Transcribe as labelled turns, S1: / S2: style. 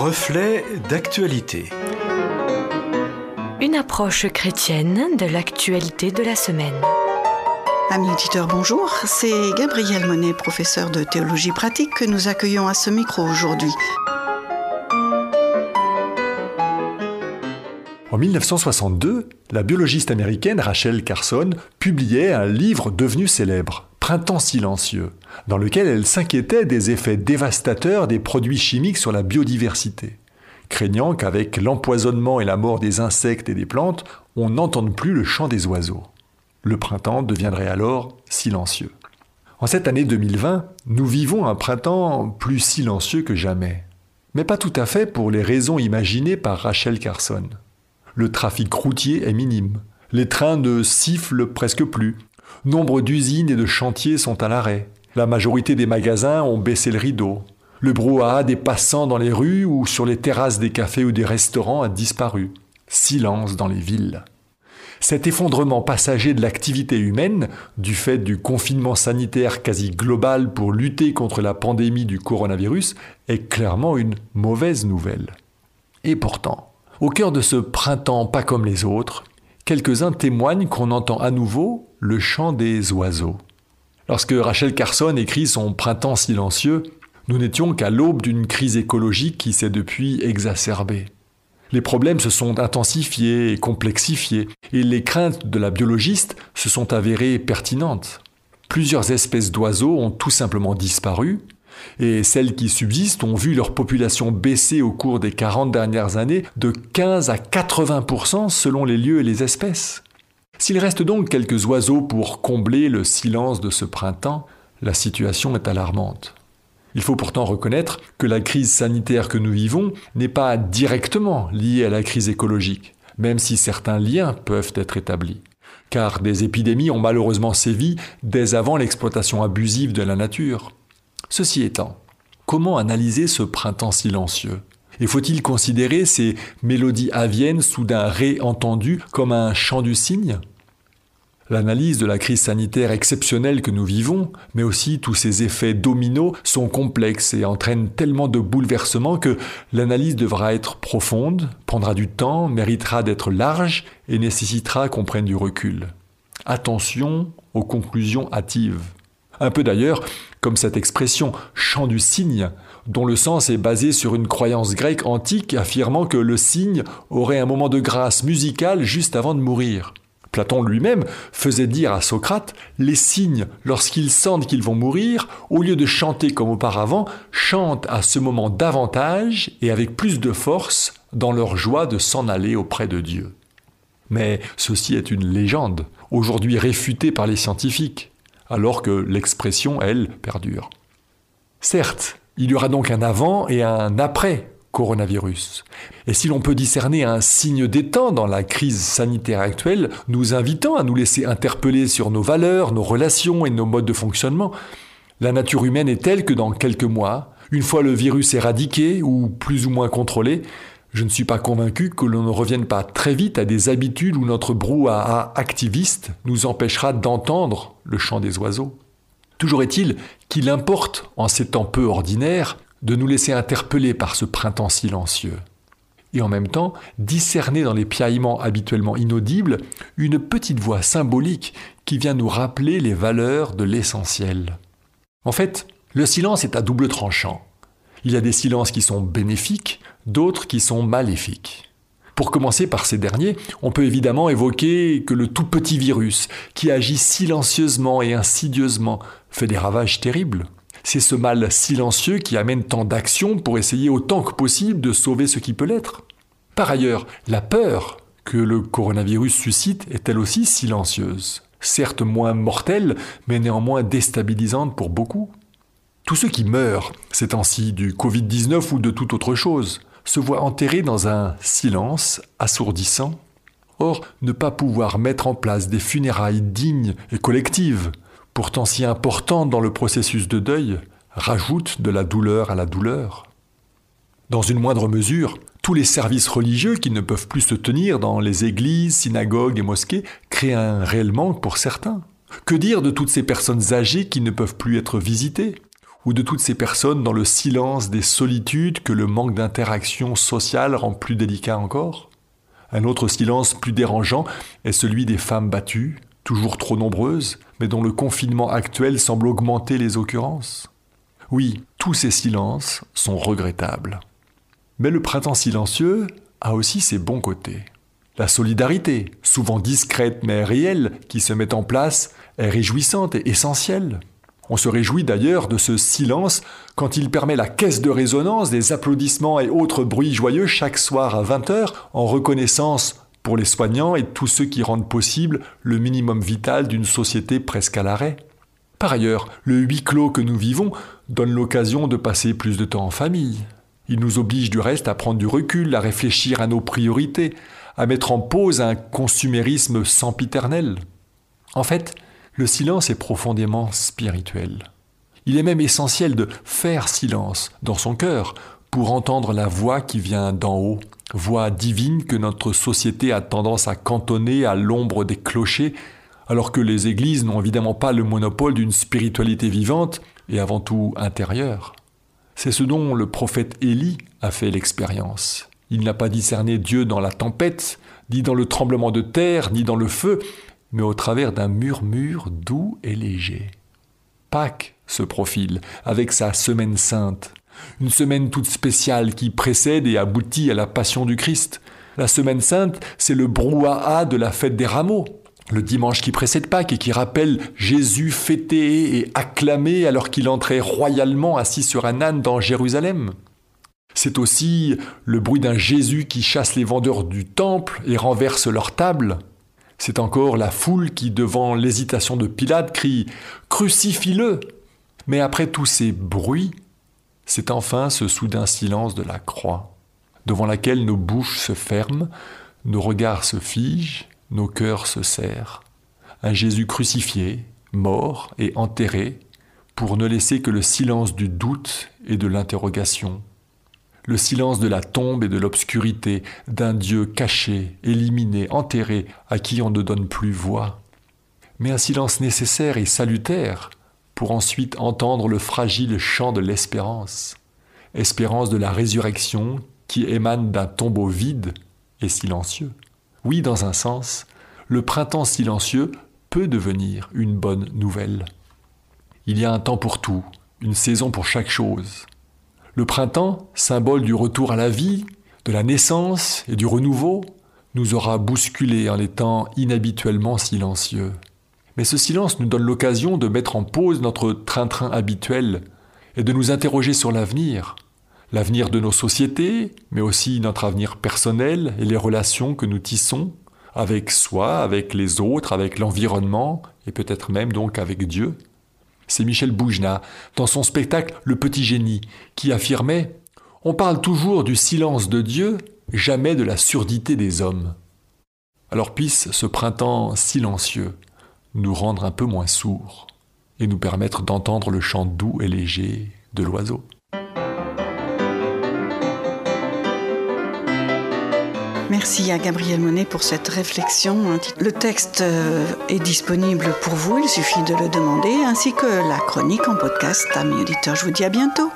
S1: Reflet d'actualité.
S2: Une approche chrétienne de l'actualité de la semaine.
S3: Amis auditeurs, bonjour. C'est Gabriel Monet, professeur de théologie pratique, que nous accueillons à ce micro aujourd'hui.
S4: En 1962, la biologiste américaine Rachel Carson publiait un livre devenu célèbre, Printemps silencieux, dans lequel elle s'inquiétait des effets dévastateurs des produits chimiques sur la biodiversité, craignant qu'avec l'empoisonnement et la mort des insectes et des plantes, on n'entende plus le chant des oiseaux. Le printemps deviendrait alors silencieux. En cette année 2020, nous vivons un printemps plus silencieux que jamais. Mais pas tout à fait pour les raisons imaginées par Rachel Carson. Le trafic routier est minime. Les trains ne sifflent presque plus. Nombre d'usines et de chantiers sont à l'arrêt. La majorité des magasins ont baissé le rideau. Le brouhaha des passants dans les rues ou sur les terrasses des cafés ou des restaurants a disparu. Silence dans les villes. Cet effondrement passager de l'activité humaine, du fait du confinement sanitaire quasi global pour lutter contre la pandémie du coronavirus, est clairement une mauvaise nouvelle. Et pourtant, au cœur de ce printemps pas comme les autres, quelques-uns témoignent qu'on entend à nouveau le chant des oiseaux. Lorsque Rachel Carson écrit son Printemps silencieux, nous n'étions qu'à l'aube d'une crise écologique qui s'est depuis exacerbée les problèmes se sont intensifiés et complexifiés, et les craintes de la biologiste se sont avérées pertinentes. Plusieurs espèces d'oiseaux ont tout simplement disparu, et celles qui subsistent ont vu leur population baisser au cours des 40 dernières années de 15 à 80% selon les lieux et les espèces. S'il reste donc quelques oiseaux pour combler le silence de ce printemps, la situation est alarmante. Il faut pourtant reconnaître que la crise sanitaire que nous vivons n'est pas directement liée à la crise écologique, même si certains liens peuvent être établis. Car des épidémies ont malheureusement sévi dès avant l'exploitation abusive de la nature. Ceci étant, comment analyser ce printemps silencieux? Et faut-il considérer ces mélodies aviennes soudain réentendues comme un chant du cygne? L'analyse de la crise sanitaire exceptionnelle que nous vivons, mais aussi tous ses effets dominos, sont complexes et entraînent tellement de bouleversements que l'analyse devra être profonde, prendra du temps, méritera d'être large et nécessitera qu'on prenne du recul. Attention aux conclusions hâtives. Un peu d'ailleurs comme cette expression chant du cygne, dont le sens est basé sur une croyance grecque antique affirmant que le cygne aurait un moment de grâce musicale juste avant de mourir. Platon lui-même faisait dire à Socrate, les cygnes, lorsqu'ils sentent qu'ils vont mourir, au lieu de chanter comme auparavant, chantent à ce moment davantage et avec plus de force dans leur joie de s'en aller auprès de Dieu. Mais ceci est une légende, aujourd'hui réfutée par les scientifiques, alors que l'expression, elle, perdure. Certes, il y aura donc un avant et un après coronavirus. Et si l'on peut discerner un signe d'état dans la crise sanitaire actuelle, nous invitant à nous laisser interpeller sur nos valeurs, nos relations et nos modes de fonctionnement, la nature humaine est telle que dans quelques mois, une fois le virus éradiqué ou plus ou moins contrôlé, je ne suis pas convaincu que l'on ne revienne pas très vite à des habitudes où notre brouhaha activiste nous empêchera d'entendre le chant des oiseaux. Toujours est-il qu'il importe, en ces temps peu ordinaires, de nous laisser interpeller par ce printemps silencieux, et en même temps discerner dans les piaillements habituellement inaudibles une petite voix symbolique qui vient nous rappeler les valeurs de l'essentiel. En fait, le silence est à double tranchant. Il y a des silences qui sont bénéfiques, d'autres qui sont maléfiques. Pour commencer par ces derniers, on peut évidemment évoquer que le tout petit virus, qui agit silencieusement et insidieusement, fait des ravages terribles. C'est ce mal silencieux qui amène tant d'actions pour essayer autant que possible de sauver ce qui peut l'être. Par ailleurs, la peur que le coronavirus suscite est elle aussi silencieuse, certes moins mortelle, mais néanmoins déstabilisante pour beaucoup. Tous ceux qui meurent ces temps-ci du Covid-19 ou de toute autre chose se voient enterrés dans un silence assourdissant. Or, ne pas pouvoir mettre en place des funérailles dignes et collectives pourtant si importante dans le processus de deuil, rajoute de la douleur à la douleur. Dans une moindre mesure, tous les services religieux qui ne peuvent plus se tenir dans les églises, synagogues et mosquées créent un réel manque pour certains. Que dire de toutes ces personnes âgées qui ne peuvent plus être visitées? Ou de toutes ces personnes dans le silence des solitudes que le manque d'interaction sociale rend plus délicat encore? Un autre silence plus dérangeant est celui des femmes battues, toujours trop nombreuses, mais dont le confinement actuel semble augmenter les occurrences. Oui, tous ces silences sont regrettables. Mais le printemps silencieux a aussi ses bons côtés. La solidarité, souvent discrète mais réelle, qui se met en place, est réjouissante et essentielle. On se réjouit d'ailleurs de ce silence quand il permet la caisse de résonance des applaudissements et autres bruits joyeux chaque soir à 20h en reconnaissance pour les soignants et tous ceux qui rendent possible le minimum vital d'une société presque à l'arrêt. Par ailleurs, le huis clos que nous vivons donne l'occasion de passer plus de temps en famille. Il nous oblige du reste à prendre du recul, à réfléchir à nos priorités, à mettre en pause un consumérisme sempiternel. En fait, le silence est profondément spirituel. Il est même essentiel de faire silence dans son cœur pour entendre la voix qui vient d'en haut, voix divine que notre société a tendance à cantonner à l'ombre des clochers, alors que les églises n'ont évidemment pas le monopole d'une spiritualité vivante et avant tout intérieure. C'est ce dont le prophète Élie a fait l'expérience. Il n'a pas discerné Dieu dans la tempête, ni dans le tremblement de terre, ni dans le feu, mais au travers d'un murmure doux et léger. Pâques se profile avec sa semaine sainte, une semaine toute spéciale qui précède et aboutit à la passion du Christ. La semaine sainte, c'est le brouhaha de la fête des rameaux, le dimanche qui précède Pâques et qui rappelle Jésus fêté et acclamé alors qu'il entrait royalement assis sur un âne dans Jérusalem. C'est aussi le bruit d'un Jésus qui chasse les vendeurs du temple et renverse leur table. C'est encore la foule qui, devant l'hésitation de Pilate, crie Crucifie-le Mais après tous ces bruits, c'est enfin ce soudain silence de la croix, devant laquelle nos bouches se ferment, nos regards se figent, nos cœurs se serrent. Un Jésus crucifié, mort et enterré, pour ne laisser que le silence du doute et de l'interrogation le silence de la tombe et de l'obscurité, d'un Dieu caché, éliminé, enterré, à qui on ne donne plus voix. Mais un silence nécessaire et salutaire pour ensuite entendre le fragile chant de l'espérance, espérance de la résurrection qui émane d'un tombeau vide et silencieux. Oui, dans un sens, le printemps silencieux peut devenir une bonne nouvelle. Il y a un temps pour tout, une saison pour chaque chose. Le printemps, symbole du retour à la vie, de la naissance et du renouveau, nous aura bousculés en étant inhabituellement silencieux. Mais ce silence nous donne l'occasion de mettre en pause notre train-train habituel et de nous interroger sur l'avenir, l'avenir de nos sociétés, mais aussi notre avenir personnel et les relations que nous tissons avec soi, avec les autres, avec l'environnement et peut-être même donc avec Dieu c'est Michel Boujna, dans son spectacle Le Petit Génie, qui affirmait On parle toujours du silence de Dieu, jamais de la surdité des hommes. Alors puisse ce printemps silencieux nous rendre un peu moins sourds et nous permettre d'entendre le chant doux et léger de l'oiseau.
S3: Merci à Gabriel Monet pour cette réflexion. Le texte euh, est disponible pour vous, il suffit de le demander, ainsi que la chronique en podcast. Amis auditeurs, je vous dis à bientôt.